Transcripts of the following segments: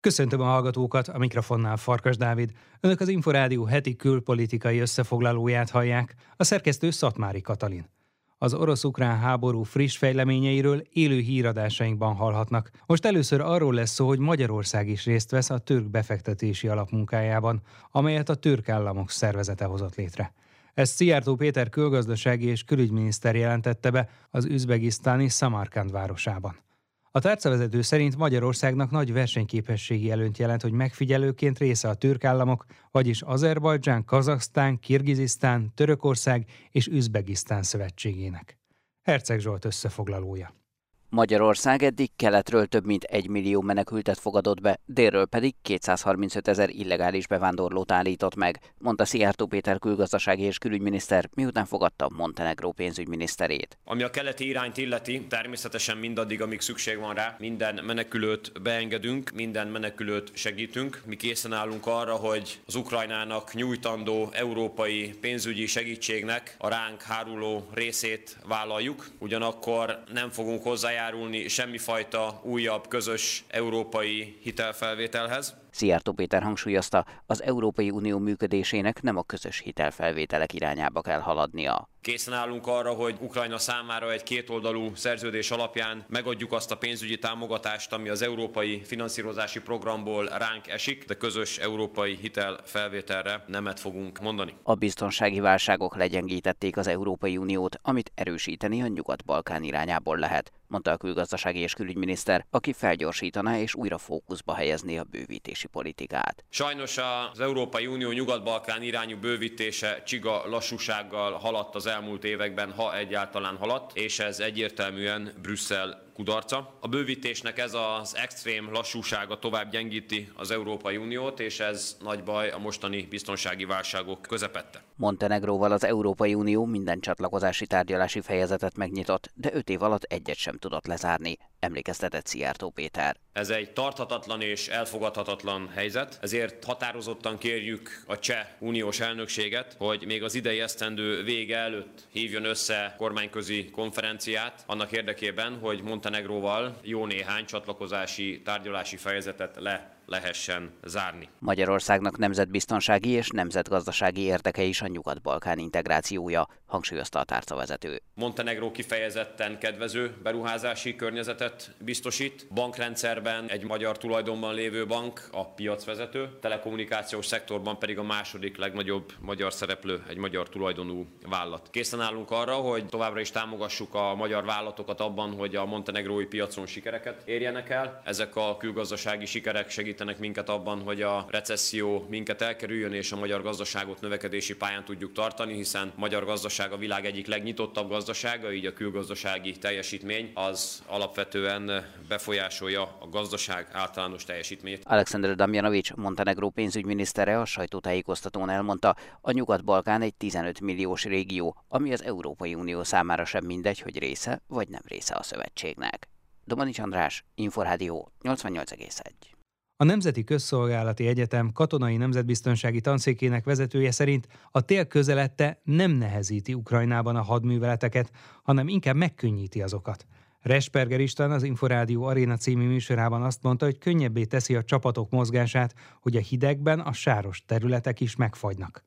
Köszöntöm a hallgatókat, a mikrofonnál Farkas Dávid. Önök az Inforádió heti külpolitikai összefoglalóját hallják, a szerkesztő Szatmári Katalin. Az orosz-ukrán háború friss fejleményeiről élő híradásainkban hallhatnak. Most először arról lesz szó, hogy Magyarország is részt vesz a török befektetési alapmunkájában, amelyet a török államok szervezete hozott létre. Ezt Szijjártó Péter külgazdasági és külügyminiszter jelentette be az üzbegisztáni Samarkand városában. A tárcavezető szerint Magyarországnak nagy versenyképességi előnyt jelent, hogy megfigyelőként része a türk államok, vagyis Azerbajdzsán, Kazaksztán, Kirgizisztán, Törökország és Üzbegisztán szövetségének. Herceg Zsolt összefoglalója. Magyarország eddig keletről több mint egy millió menekültet fogadott be, délről pedig 235 ezer illegális bevándorlót állított meg, mondta Szijjártó Péter külgazdasági és külügyminiszter, miután fogadta Montenegró pénzügyminiszterét. Ami a keleti irányt illeti, természetesen mindaddig, amíg szükség van rá, minden menekülőt beengedünk, minden menekülőt segítünk. Mi készen állunk arra, hogy az Ukrajnának nyújtandó európai pénzügyi segítségnek a ránk háruló részét vállaljuk, ugyanakkor nem fogunk hozzá hozzájárulni semmifajta újabb közös európai hitelfelvételhez. Szijjártó Péter hangsúlyozta, az Európai Unió működésének nem a közös hitelfelvételek irányába kell haladnia. Készen állunk arra, hogy Ukrajna számára egy kétoldalú szerződés alapján megadjuk azt a pénzügyi támogatást, ami az európai finanszírozási programból ránk esik, de közös európai hitel felvételre nemet fogunk mondani. A biztonsági válságok legyengítették az Európai Uniót, amit erősíteni a Nyugat-Balkán irányából lehet, mondta a külgazdasági és külügyminiszter, aki felgyorsítaná és újra fókuszba helyezné a bővítési politikát. Sajnos az Európai Unió Nyugat-Balkán irányú bővítése csiga lassúsággal haladt az elmúlt években, ha egyáltalán haladt, és ez egyértelműen Brüsszel kudarca. A bővítésnek ez az extrém lassúsága tovább gyengíti az Európai Uniót, és ez nagy baj a mostani biztonsági válságok közepette. Montenegróval az Európai Unió minden csatlakozási tárgyalási fejezetet megnyitott, de öt év alatt egyet sem tudott lezárni, emlékeztetett Szijjártó Péter. Ez egy tarthatatlan és elfogadhatatlan helyzet, ezért határozottan kérjük a cseh uniós elnökséget, hogy még az idei esztendő vége előtt hívjon össze kormányközi konferenciát annak érdekében, hogy Montenegróval jó néhány csatlakozási tárgyalási fejezetet le lehessen zárni. Magyarországnak nemzetbiztonsági és nemzetgazdasági érdeke is a Nyugat-Balkán integrációja, hangsúlyozta a tárcavezető. Montenegró kifejezetten kedvező beruházási környezetet biztosít. Bankrendszerben egy magyar tulajdonban lévő bank a piacvezető, telekommunikációs szektorban pedig a második legnagyobb magyar szereplő, egy magyar tulajdonú vállalat. Készen állunk arra, hogy továbbra is támogassuk a magyar vállalatokat abban, hogy a montenegrói piacon sikereket érjenek el. Ezek a külgazdasági sikerek segít segítenek minket abban, hogy a recesszió minket elkerüljön, és a magyar gazdaságot növekedési pályán tudjuk tartani, hiszen magyar gazdaság a világ egyik legnyitottabb gazdasága, így a külgazdasági teljesítmény az alapvetően befolyásolja a gazdaság általános teljesítményét. Alexander Damjanovics, Montenegró pénzügyminisztere a sajtótájékoztatón elmondta, a Nyugat-Balkán egy 15 milliós régió, ami az Európai Unió számára sem mindegy, hogy része vagy nem része a szövetségnek. Domanics András, Inforádió 88,1. A Nemzeti Közszolgálati Egyetem katonai nemzetbiztonsági tanszékének vezetője szerint a tél közelette nem nehezíti Ukrajnában a hadműveleteket, hanem inkább megkönnyíti azokat. Resperger István az Inforádió Aréna című műsorában azt mondta, hogy könnyebbé teszi a csapatok mozgását, hogy a hidegben a sáros területek is megfagynak.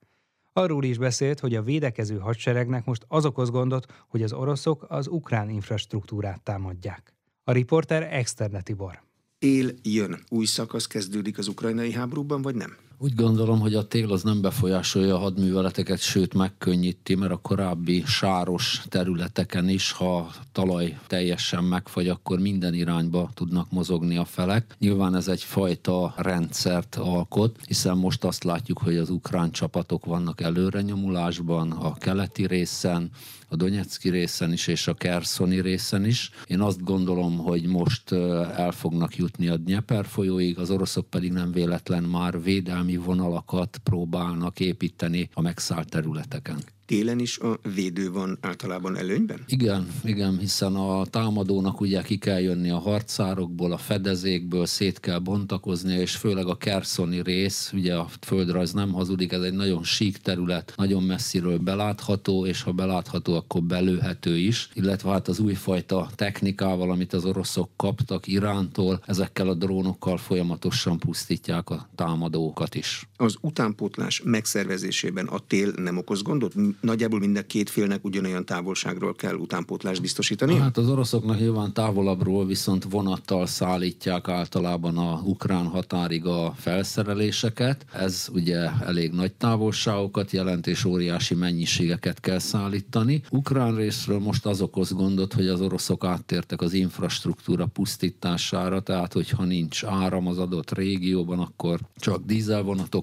Arról is beszélt, hogy a védekező hadseregnek most az okoz gondot, hogy az oroszok az ukrán infrastruktúrát támadják. A riporter Externe Tibor tél jön. Új szakasz kezdődik az ukrajnai háborúban, vagy nem? Úgy gondolom, hogy a tél az nem befolyásolja a hadműveleteket, sőt megkönnyíti, mert a korábbi sáros területeken is, ha talaj teljesen megfagy, akkor minden irányba tudnak mozogni a felek. Nyilván ez egyfajta rendszert alkot, hiszen most azt látjuk, hogy az ukrán csapatok vannak előrenyomulásban a keleti részen, a Donetszki részen is, és a Kerszoni részen is. Én azt gondolom, hogy most el fognak jutni a Dnieper folyóig, az oroszok pedig nem véletlen már védelmi vonalakat próbálnak építeni a megszállt területeken. Télen is a védő van általában előnyben? Igen, igen, hiszen a támadónak ugye ki kell jönni a harcárokból, a fedezékből, szét kell bontakozni, és főleg a Kerszoni rész, ugye a földrajz nem hazudik, ez egy nagyon sík terület, nagyon messziről belátható, és ha belátható, akkor belőhető is, illetve hát az újfajta technikával, amit az oroszok kaptak Irántól, ezekkel a drónokkal folyamatosan pusztítják a támadókat is. Az utánpótlás megszervezésében a tél nem okoz gondot? nagyjából minden két félnek ugyanolyan távolságról kell utánpótlást biztosítani? Hát az oroszoknak nyilván távolabbról viszont vonattal szállítják általában a ukrán határig a felszereléseket. Ez ugye elég nagy távolságokat jelent, és óriási mennyiségeket kell szállítani. Ukrán részről most az okoz gondot, hogy az oroszok áttértek az infrastruktúra pusztítására, tehát hogyha nincs áram az adott régióban, akkor csak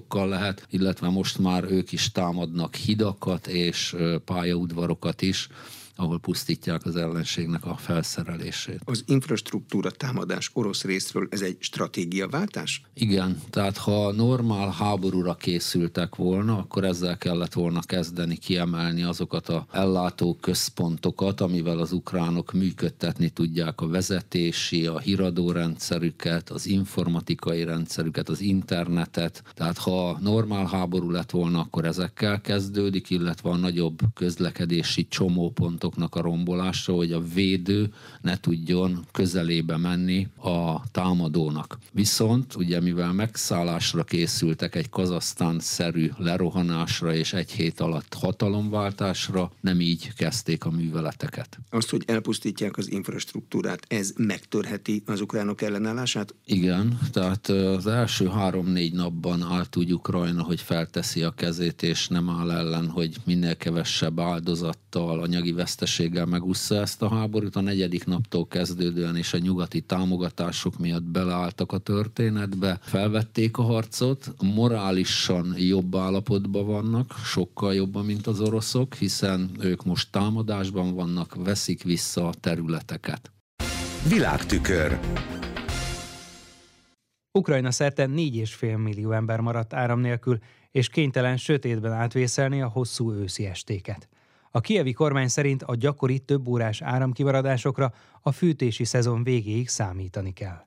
dízelvonatokkal lehet, illetve most már ők is támadnak hidakat és pályaudvarokat is, ahol pusztítják az ellenségnek a felszerelését. Az infrastruktúra támadás orosz részről ez egy stratégiaváltás? Igen, tehát ha normál háborúra készültek volna, akkor ezzel kellett volna kezdeni kiemelni azokat a ellátó központokat, amivel az ukránok működtetni tudják a vezetési, a híradó rendszerüket, az informatikai rendszerüket, az internetet. Tehát ha normál háború lett volna, akkor ezekkel kezdődik, illetve a nagyobb közlekedési csomópontok hálózatoknak a rombolása, hogy a védő ne tudjon közelébe menni a támadónak. Viszont ugye mivel megszállásra készültek egy Kazasztán-szerű lerohanásra és egy hét alatt hatalomváltásra, nem így kezdték a műveleteket. Azt, hogy elpusztítják az infrastruktúrát, ez megtörheti az ukránok ellenállását? Igen, tehát az első három-négy napban állt úgy Ukrajna, hogy felteszi a kezét, és nem áll ellen, hogy minél kevesebb áldozattal, anyagi veszteséggel veszteséggel megúszta ezt a háborút, a negyedik naptól kezdődően és a nyugati támogatások miatt beleálltak a történetbe, felvették a harcot, morálisan jobb állapotban vannak, sokkal jobban, mint az oroszok, hiszen ők most támadásban vannak, veszik vissza a területeket. Világtükör Ukrajna szerte 4,5 millió ember maradt áram nélkül, és kénytelen sötétben átvészelni a hosszú őszi estéket. A kievi kormány szerint a gyakori több órás áramkimaradásokra a fűtési szezon végéig számítani kell.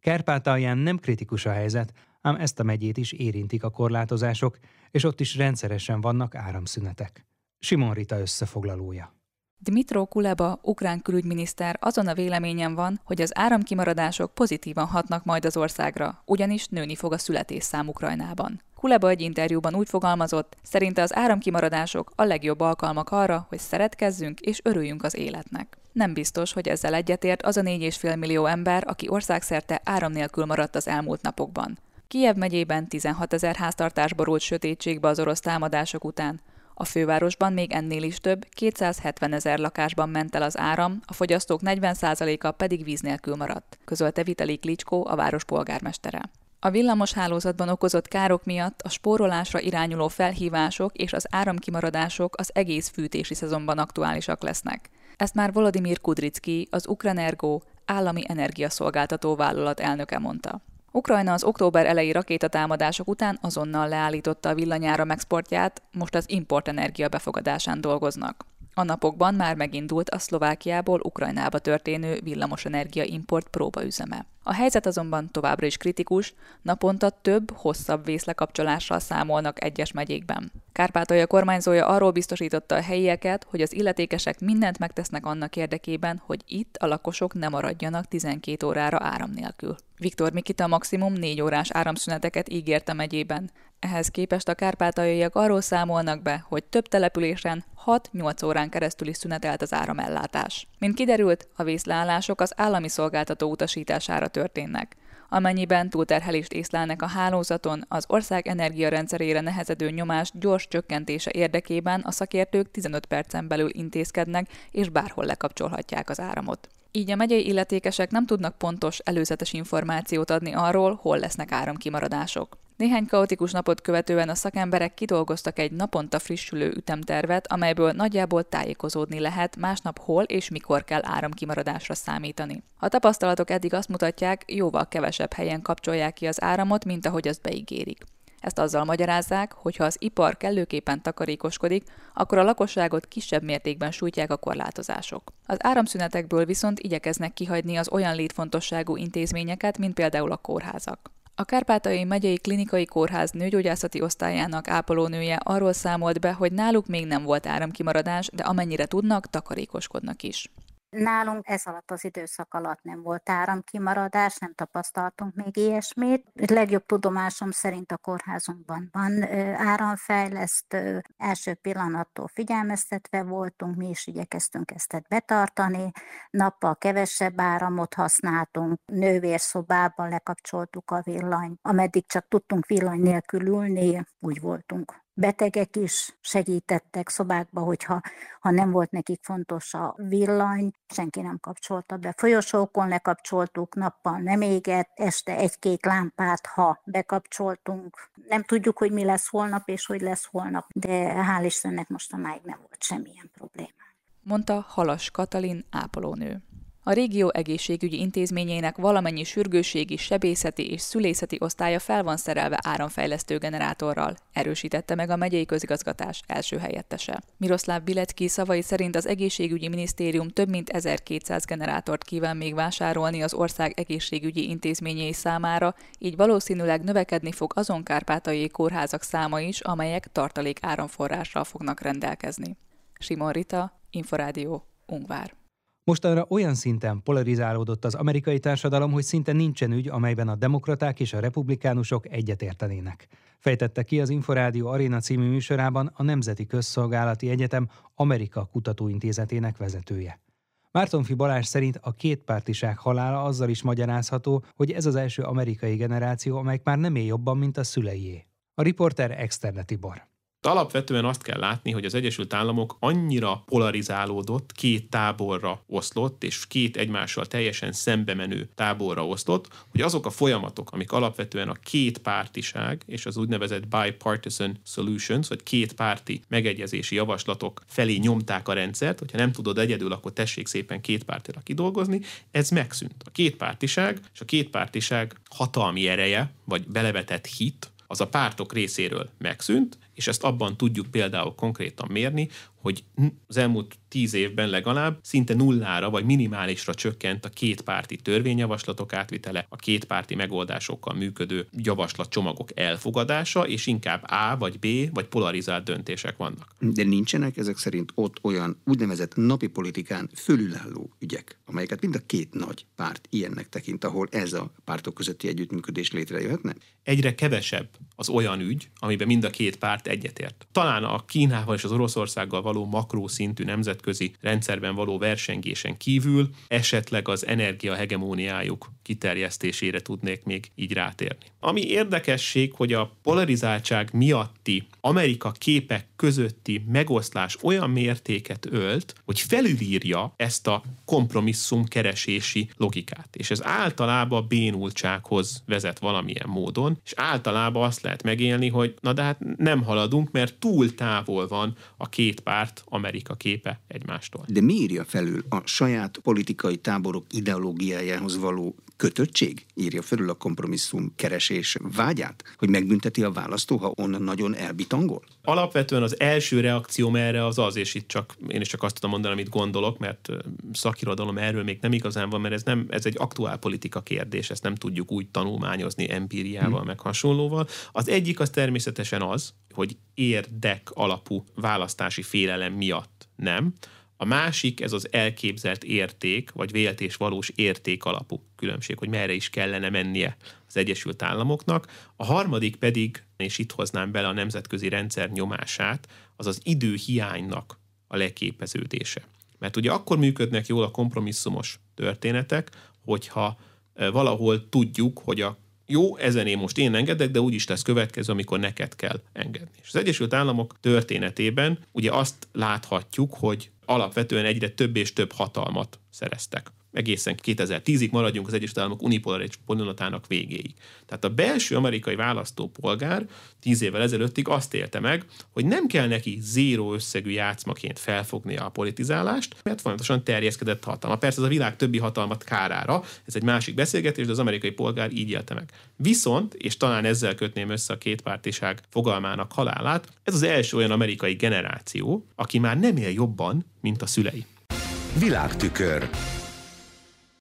Kárpátalján nem kritikus a helyzet, ám ezt a megyét is érintik a korlátozások, és ott is rendszeresen vannak áramszünetek. Simon Rita összefoglalója. Dmitro Kuleba, ukrán külügyminiszter azon a véleményen van, hogy az áramkimaradások pozitívan hatnak majd az országra, ugyanis nőni fog a születésszám Ukrajnában. Kuleba egy interjúban úgy fogalmazott, szerinte az áramkimaradások a legjobb alkalmak arra, hogy szeretkezzünk és örüljünk az életnek. Nem biztos, hogy ezzel egyetért az a 4,5 millió ember, aki országszerte áram nélkül maradt az elmúlt napokban. Kijev megyében 16 ezer háztartás borult sötétségbe az orosz támadások után, a fővárosban még ennél is több, 270 ezer lakásban ment el az áram, a fogyasztók 40%-a pedig víz nélkül maradt, közölte Vitali Klicskó, a város polgármestere. A villamos hálózatban okozott károk miatt a spórolásra irányuló felhívások és az áramkimaradások az egész fűtési szezonban aktuálisak lesznek. Ezt már Volodymyr Kudricki, az Ukrenergo állami energiaszolgáltató vállalat elnöke mondta. Ukrajna az október elejé rakétatámadások után azonnal leállította a villanyáram exportját, most az importenergia befogadásán dolgoznak. A napokban már megindult a Szlovákiából Ukrajnába történő villamosenergia import próbaüzeme. A helyzet azonban továbbra is kritikus, naponta több, hosszabb vészlekapcsolással számolnak egyes megyékben. Kárpátalja kormányzója arról biztosította a helyieket, hogy az illetékesek mindent megtesznek annak érdekében, hogy itt a lakosok ne maradjanak 12 órára áram nélkül. Viktor Mikita maximum 4 órás áramszüneteket ígért a megyében. Ehhez képest a kárpátaljaiak arról számolnak be, hogy több településen 6-8 órán keresztül is szünetelt az áramellátás. Mint kiderült, a vészleállások az állami szolgáltató utasítására történnek. Amennyiben túlterhelést észlelnek a hálózaton, az ország energiarendszerére nehezedő nyomás gyors csökkentése érdekében a szakértők 15 percen belül intézkednek, és bárhol lekapcsolhatják az áramot. Így a megyei illetékesek nem tudnak pontos, előzetes információt adni arról, hol lesznek áramkimaradások. Néhány kaotikus napot követően a szakemberek kidolgoztak egy naponta frissülő ütemtervet, amelyből nagyjából tájékozódni lehet, másnap hol és mikor kell áramkimaradásra számítani. A tapasztalatok eddig azt mutatják, jóval kevesebb helyen kapcsolják ki az áramot, mint ahogy azt beígérik. Ezt azzal magyarázzák, hogy ha az ipar kellőképpen takarékoskodik, akkor a lakosságot kisebb mértékben sújtják a korlátozások. Az áramszünetekből viszont igyekeznek kihagyni az olyan létfontosságú intézményeket, mint például a kórházak. A Kárpátai megyei klinikai kórház nőgyógyászati osztályának ápolónője arról számolt be, hogy náluk még nem volt áramkimaradás, de amennyire tudnak, takarékoskodnak is. Nálunk ez alatt az időszak alatt nem volt áramkimaradás, nem tapasztaltunk még ilyesmit. Legjobb tudomásom szerint a kórházunkban van áramfejlesztő. Első pillanattól figyelmeztetve voltunk, mi is igyekeztünk ezt betartani. Nappal kevesebb áramot használtunk, nővérszobában lekapcsoltuk a villany. Ameddig csak tudtunk villany nélkül ülni, úgy voltunk betegek is segítettek szobákba, hogyha ha nem volt nekik fontos a villany, senki nem kapcsolta be. Folyosókon lekapcsoltuk, nappal nem égett, este egy-két lámpát, ha bekapcsoltunk. Nem tudjuk, hogy mi lesz holnap, és hogy lesz holnap, de hál' Istennek mostanáig nem volt semmilyen probléma. Mondta Halas Katalin ápolónő. A régió egészségügyi intézményeinek valamennyi sürgőségi, sebészeti és szülészeti osztálya fel van szerelve áramfejlesztő generátorral, erősítette meg a megyei közigazgatás első helyettese. Miroslav Bilecki szavai szerint az egészségügyi minisztérium több mint 1200 generátort kíván még vásárolni az ország egészségügyi intézményei számára, így valószínűleg növekedni fog azon kárpátai kórházak száma is, amelyek tartalék áramforrással fognak rendelkezni. Simon Rita, Inforádió, Ungvár. Mostanra olyan szinten polarizálódott az amerikai társadalom, hogy szinte nincsen ügy, amelyben a demokraták és a republikánusok egyetértenének. Fejtette ki az Inforádió Arena című műsorában a Nemzeti Közszolgálati Egyetem Amerika Kutatóintézetének vezetője. Mártonfi Balázs szerint a kétpártiság halála azzal is magyarázható, hogy ez az első amerikai generáció, amely már nem él jobban, mint a szüleié. A riporter Externe Tibor. Alapvetően azt kell látni, hogy az Egyesült Államok annyira polarizálódott, két táborra oszlott, és két egymással teljesen szembe menő táborra oszlott, hogy azok a folyamatok, amik alapvetően a két pártiság és az úgynevezett bipartisan solutions, vagy két párti megegyezési javaslatok felé nyomták a rendszert, hogyha nem tudod egyedül, akkor tessék szépen két pártira kidolgozni, ez megszűnt. A két pártiság és a két pártiság hatalmi ereje, vagy belevetett hit, az a pártok részéről megszűnt, és ezt abban tudjuk például konkrétan mérni, hogy az elmúlt tíz évben legalább szinte nullára vagy minimálisra csökkent a kétpárti törvényjavaslatok átvitele, a kétpárti megoldásokkal működő javaslatcsomagok elfogadása, és inkább A vagy B vagy polarizált döntések vannak. De nincsenek ezek szerint ott olyan úgynevezett napi politikán fölülálló ügyek, amelyeket mind a két nagy párt ilyennek tekint, ahol ez a pártok közötti együttműködés létrejöhetne? Egyre kevesebb az olyan ügy, amiben mind a két párt egyetért. Talán a Kínával és az Oroszországgal való makrószintű nemzetközi rendszerben való versengésen kívül esetleg az energia hegemóniájuk kiterjesztésére tudnék még így rátérni. Ami érdekesség, hogy a polarizáltság miatti Amerika képek közötti megoszlás olyan mértéket ölt, hogy felülírja ezt a kompromisszum keresési logikát. És ez általában bénultsághoz vezet valamilyen módon, és általában azt lehet megélni, hogy na de hát nem haladunk, mert túl távol van a két párt Amerika képe egymástól. De mi írja felül a saját politikai táborok ideológiájához való kötöttség írja felül a kompromisszum keresés vágyát, hogy megbünteti a választó, ha onnan nagyon elbitangol? Alapvetően az első reakcióm erre az az, és itt csak én is csak azt tudom mondani, amit gondolok, mert szakirodalom erről még nem igazán van, mert ez, nem, ez egy aktuál politika kérdés, ezt nem tudjuk úgy tanulmányozni empíriával, hmm. meg hasonlóval. Az egyik az természetesen az, hogy érdek alapú választási félelem miatt nem. A másik, ez az elképzelt érték, vagy vélt és valós érték alapú különbség, hogy merre is kellene mennie az Egyesült Államoknak. A harmadik pedig, és itt hoznám bele a nemzetközi rendszer nyomását, az az időhiánynak a leképeződése. Mert ugye akkor működnek jól a kompromisszumos történetek, hogyha e, valahol tudjuk, hogy a jó, ezen én most én engedek, de úgyis lesz következő, amikor neked kell engedni. És az Egyesült Államok történetében ugye azt láthatjuk, hogy alapvetően egyre több és több hatalmat szereztek egészen 2010-ig maradjunk az Egyesült Államok unipolarizációs vonulattának végéig. Tehát a belső amerikai választópolgár tíz évvel ezelőttig azt élte meg, hogy nem kell neki zéró összegű játszmaként felfognia a politizálást, mert folyamatosan terjeszkedett hatalma. Persze ez a világ többi hatalmat kárára, ez egy másik beszélgetés, de az amerikai polgár így élte meg. Viszont, és talán ezzel kötném össze a kétpártiság fogalmának halálát, ez az első olyan amerikai generáció, aki már nem él jobban, mint a szülei. Világtükör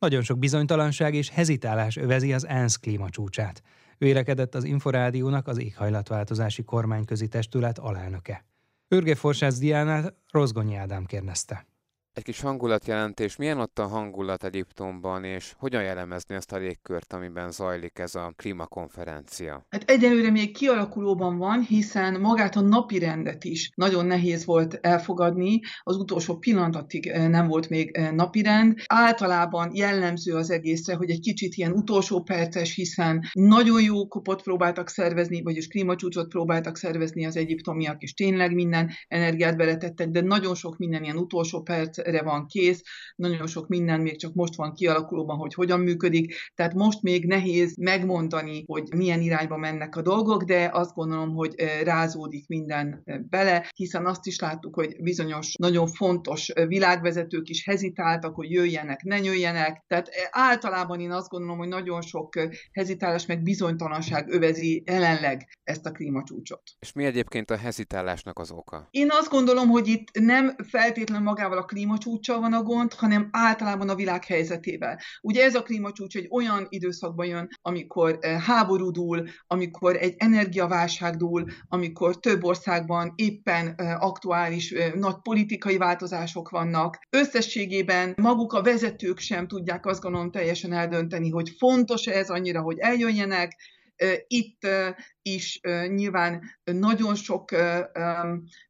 nagyon sok bizonytalanság és hezitálás övezi az ENSZ klímacsúcsát. Vélekedett az Inforádiónak az éghajlatváltozási kormányközi testület alelnöke. Örge Forsász Diánát Rozgonyi Ádám kérdezte. Egy kis hangulatjelentés. Milyen ott a hangulat Egyiptomban, és hogyan jellemezni ezt a légkört, amiben zajlik ez a klímakonferencia? Hát egyelőre még kialakulóban van, hiszen magát a napi rendet is nagyon nehéz volt elfogadni. Az utolsó pillanatig eh, nem volt még eh, napirend. Általában jellemző az egészre, hogy egy kicsit ilyen utolsó perces, hiszen nagyon jó kopot próbáltak szervezni, vagyis klímacsúcsot próbáltak szervezni az egyiptomiak, és tényleg minden energiát beletettek, de nagyon sok minden ilyen utolsó perc re van kész, nagyon sok minden még csak most van kialakulóban, hogy hogyan működik, tehát most még nehéz megmondani, hogy milyen irányba mennek a dolgok, de azt gondolom, hogy rázódik minden bele, hiszen azt is láttuk, hogy bizonyos nagyon fontos világvezetők is hezitáltak, hogy jöjjenek, ne jöjjenek, tehát általában én azt gondolom, hogy nagyon sok hezitálás meg bizonytalanság övezi jelenleg ezt a klímacsúcsot. És mi egyébként a hezitálásnak az oka? Én azt gondolom, hogy itt nem feltétlenül magával a klíma klímacsúccsal van a gond, hanem általában a világ helyzetével. Ugye ez a klímacsúcs egy olyan időszakban jön, amikor eh, háború dúl, amikor egy energiaválság dúl, amikor több országban éppen eh, aktuális eh, nagy politikai változások vannak. Összességében maguk a vezetők sem tudják azt gondolom teljesen eldönteni, hogy fontos ez annyira, hogy eljöjjenek, itt is nyilván nagyon sok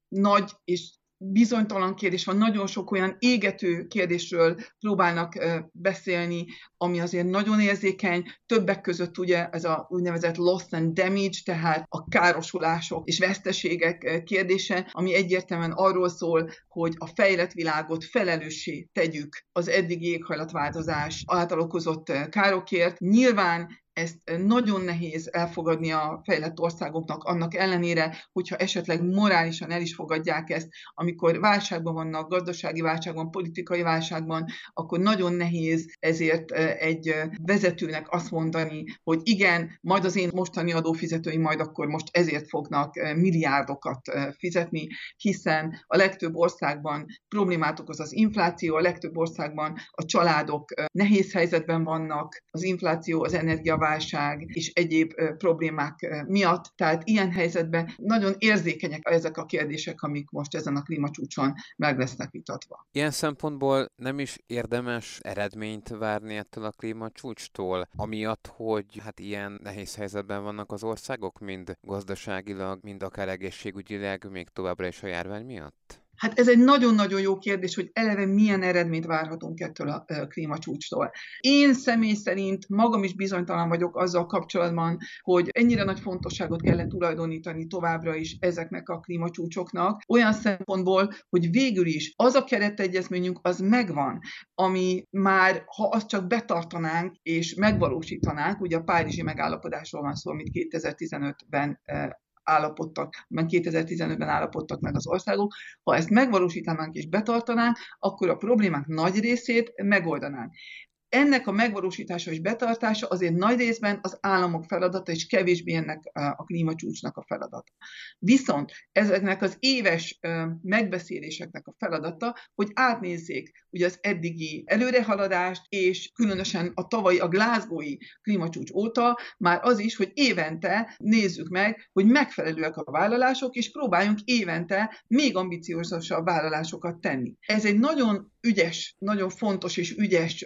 nagy és bizonytalan kérdés van, nagyon sok olyan égető kérdésről próbálnak beszélni, ami azért nagyon érzékeny, többek között ugye ez a úgynevezett loss and damage, tehát a károsulások és veszteségek kérdése, ami egyértelműen arról szól, hogy a fejlett világot felelőssé tegyük az eddigi éghajlatváltozás által okozott károkért. Nyilván ezt nagyon nehéz elfogadni a fejlett országoknak annak ellenére, hogyha esetleg morálisan el is fogadják ezt, amikor válságban vannak, gazdasági válságban, politikai válságban, akkor nagyon nehéz ezért egy vezetőnek azt mondani, hogy igen, majd az én mostani adófizetőim majd akkor most ezért fognak milliárdokat fizetni, hiszen a legtöbb országban problémát okoz az infláció, a legtöbb országban a családok nehéz helyzetben vannak, az infláció, az energia válság és egyéb problémák miatt. Tehát ilyen helyzetben nagyon érzékenyek ezek a kérdések, amik most ezen a klímacsúcson meg lesznek vitatva. Ilyen szempontból nem is érdemes eredményt várni ettől a klímacsúcstól, amiatt, hogy hát ilyen nehéz helyzetben vannak az országok, mind gazdaságilag, mind akár egészségügyileg, még továbbra is a járvány miatt? Hát ez egy nagyon-nagyon jó kérdés, hogy eleve milyen eredményt várhatunk ettől a klímacsúcstól. Én személy szerint magam is bizonytalan vagyok azzal kapcsolatban, hogy ennyire nagy fontosságot kellett tulajdonítani továbbra is ezeknek a klímacsúcsoknak, olyan szempontból, hogy végül is az a keretegyezményünk az megvan, ami már, ha azt csak betartanánk és megvalósítanánk, ugye a Párizsi megállapodásról van szó, amit 2015-ben állapodtak, meg 2015-ben állapodtak meg az országok, ha ezt megvalósítanánk és betartanánk, akkor a problémák nagy részét megoldanánk ennek a megvalósítása és betartása azért nagy részben az államok feladata, és kevésbé ennek a klímacsúcsnak a feladata. Viszont ezeknek az éves megbeszéléseknek a feladata, hogy átnézzék ugye az eddigi előrehaladást, és különösen a tavalyi, a Glasgowi klímacsúcs óta már az is, hogy évente nézzük meg, hogy megfelelőek a vállalások, és próbáljunk évente még ambiciózusabb vállalásokat tenni. Ez egy nagyon ügyes, nagyon fontos és ügyes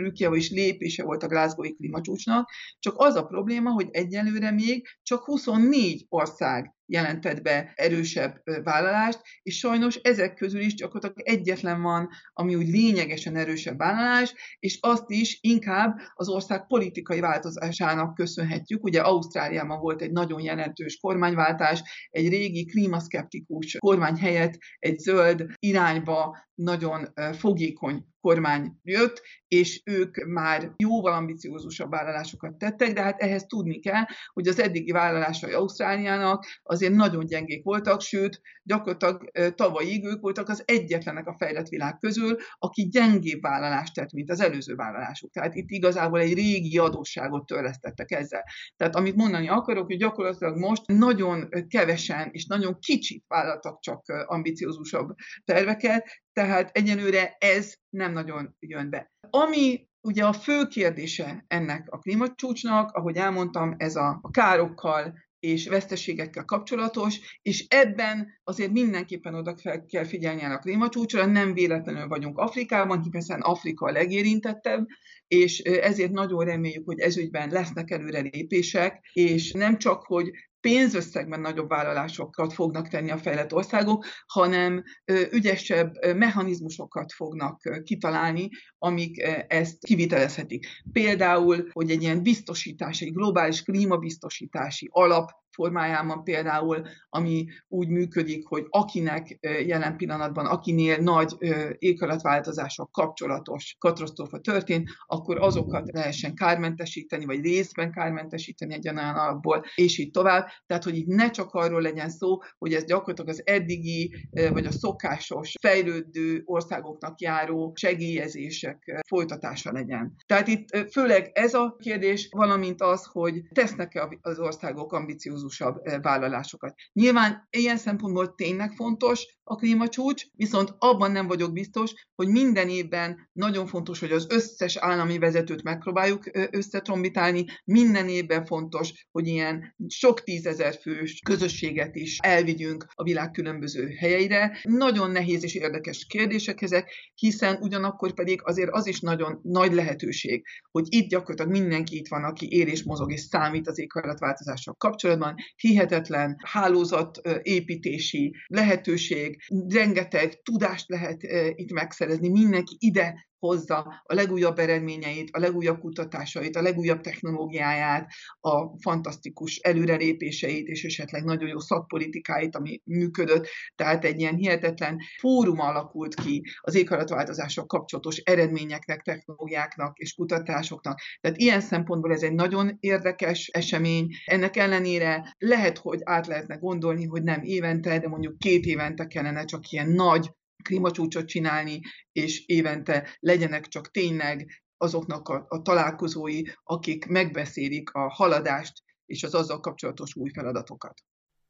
trükkje, vagyis lépése volt a Glasgow-i klímacsúcsnak, csak az a probléma, hogy egyelőre még csak 24 ország jelentett be erősebb vállalást, és sajnos ezek közül is gyakorlatilag egyetlen van, ami úgy lényegesen erősebb vállalás, és azt is inkább az ország politikai változásának köszönhetjük. Ugye Ausztráliában volt egy nagyon jelentős kormányváltás, egy régi klímaszkeptikus kormány helyett egy zöld irányba nagyon fogékony kormány jött, és ők már jóval ambiciózusabb vállalásokat tettek, de hát ehhez tudni kell, hogy az eddigi vállalásai Ausztráliának azért nagyon gyengék voltak, sőt, gyakorlatilag tavalyig ők voltak az egyetlenek a fejlett világ közül, aki gyengébb vállalást tett, mint az előző vállalásuk. Tehát itt igazából egy régi adósságot törlesztettek ezzel. Tehát amit mondani akarok, hogy gyakorlatilag most nagyon kevesen és nagyon kicsit vállaltak csak ambiciózusabb terveket, tehát egyenőre ez nem nagyon jön be. Ami ugye a fő kérdése ennek a klímacsúcsnak, ahogy elmondtam, ez a, károkkal és veszteségekkel kapcsolatos, és ebben azért mindenképpen oda kell figyelni a klímacsúcsra, nem véletlenül vagyunk Afrikában, hiszen Afrika a legérintettebb, és ezért nagyon reméljük, hogy ezügyben lesznek előrelépések, és nem csak, hogy pénzösszegben nagyobb vállalásokat fognak tenni a fejlett országok, hanem ügyesebb mechanizmusokat fognak kitalálni, amik ezt kivitelezhetik. Például, hogy egy ilyen biztosítás, egy globális klímabiztosítási alap formájában például, ami úgy működik, hogy akinek jelen pillanatban, akinél nagy éghajlatváltozások kapcsolatos katasztrófa történt, akkor azokat lehessen kármentesíteni, vagy részben kármentesíteni egy alapból, és így tovább. Tehát, hogy itt ne csak arról legyen szó, hogy ez gyakorlatilag az eddigi, vagy a szokásos fejlődő országoknak járó segélyezések folytatása legyen. Tehát itt főleg ez a kérdés, valamint az, hogy tesznek-e az országok ambiciózus ambiciózusabb vállalásokat. Nyilván ilyen szempontból tényleg fontos a klímacsúcs, viszont abban nem vagyok biztos, hogy minden évben nagyon fontos, hogy az összes állami vezetőt megpróbáljuk összetrombitálni, minden évben fontos, hogy ilyen sok tízezer fős közösséget is elvigyünk a világ különböző helyeire. Nagyon nehéz és érdekes kérdések ezek, hiszen ugyanakkor pedig azért az is nagyon nagy lehetőség, hogy itt gyakorlatilag mindenki itt van, aki él és mozog és számít az éghajlatváltozással kapcsolatban, hihetetlen hálózatépítési lehetőség, rengeteg tudást lehet itt megszerezni, mindenki ide hozza a legújabb eredményeit, a legújabb kutatásait, a legújabb technológiáját, a fantasztikus előrelépéseit, és esetleg nagyon jó szakpolitikáit, ami működött. Tehát egy ilyen hihetetlen fórum alakult ki az éghajlatváltozások kapcsolatos eredményeknek, technológiáknak és kutatásoknak. Tehát ilyen szempontból ez egy nagyon érdekes esemény. Ennek ellenére lehet, hogy át lehetne gondolni, hogy nem évente, de mondjuk két évente kellene csak ilyen nagy klímacsúcsot csinálni, és évente legyenek csak tényleg azoknak a, a találkozói, akik megbeszélik a haladást és az azzal kapcsolatos új feladatokat.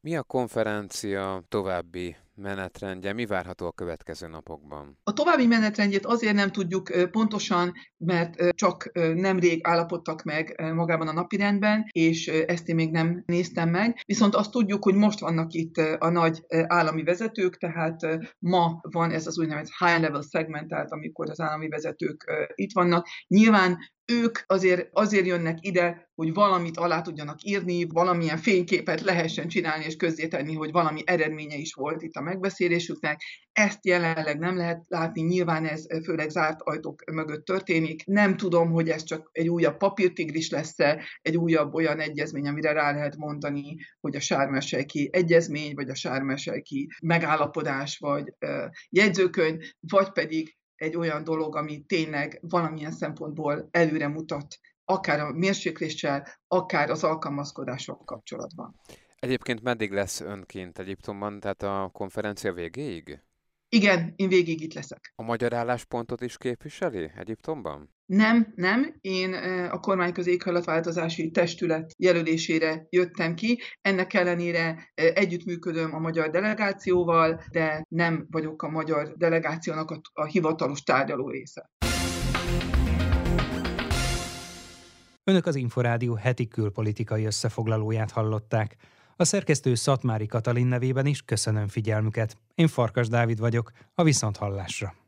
Mi a konferencia további menetrendje? Mi várható a következő napokban? A további menetrendjét azért nem tudjuk pontosan, mert csak nemrég állapodtak meg magában a napirendben, és ezt én még nem néztem meg. Viszont azt tudjuk, hogy most vannak itt a nagy állami vezetők, tehát ma van ez az úgynevezett high level segment, tehát amikor az állami vezetők itt vannak. Nyilván ők azért, azért jönnek ide, hogy valamit alá tudjanak írni, valamilyen fényképet lehessen csinálni és közzétenni, hogy valami eredménye is volt itt a megbeszélésüknek. Ezt jelenleg nem lehet látni, nyilván ez főleg zárt ajtók mögött történik. Nem tudom, hogy ez csak egy újabb papírtigris lesz-e, egy újabb olyan egyezmény, amire rá lehet mondani, hogy a sármesejki egyezmény, vagy a sármesejki megállapodás, vagy jegyzőkönyv, vagy pedig egy olyan dolog, ami tényleg valamilyen szempontból előre mutat, akár a mérsékléssel, akár az alkalmazkodások kapcsolatban. Egyébként meddig lesz önként Egyiptomban, tehát a konferencia végéig? Igen, én végig itt leszek. A magyar álláspontot is képviseli Egyiptomban? Nem, nem. Én a kormányközi éghajlatváltozási testület jelölésére jöttem ki. Ennek ellenére együttműködöm a magyar delegációval, de nem vagyok a magyar delegációnak a, a hivatalos tárgyaló része. Önök az Inforádió heti külpolitikai összefoglalóját hallották. A szerkesztő Szatmári Katalin nevében is köszönöm figyelmüket. Én Farkas Dávid vagyok, a Viszonthallásra.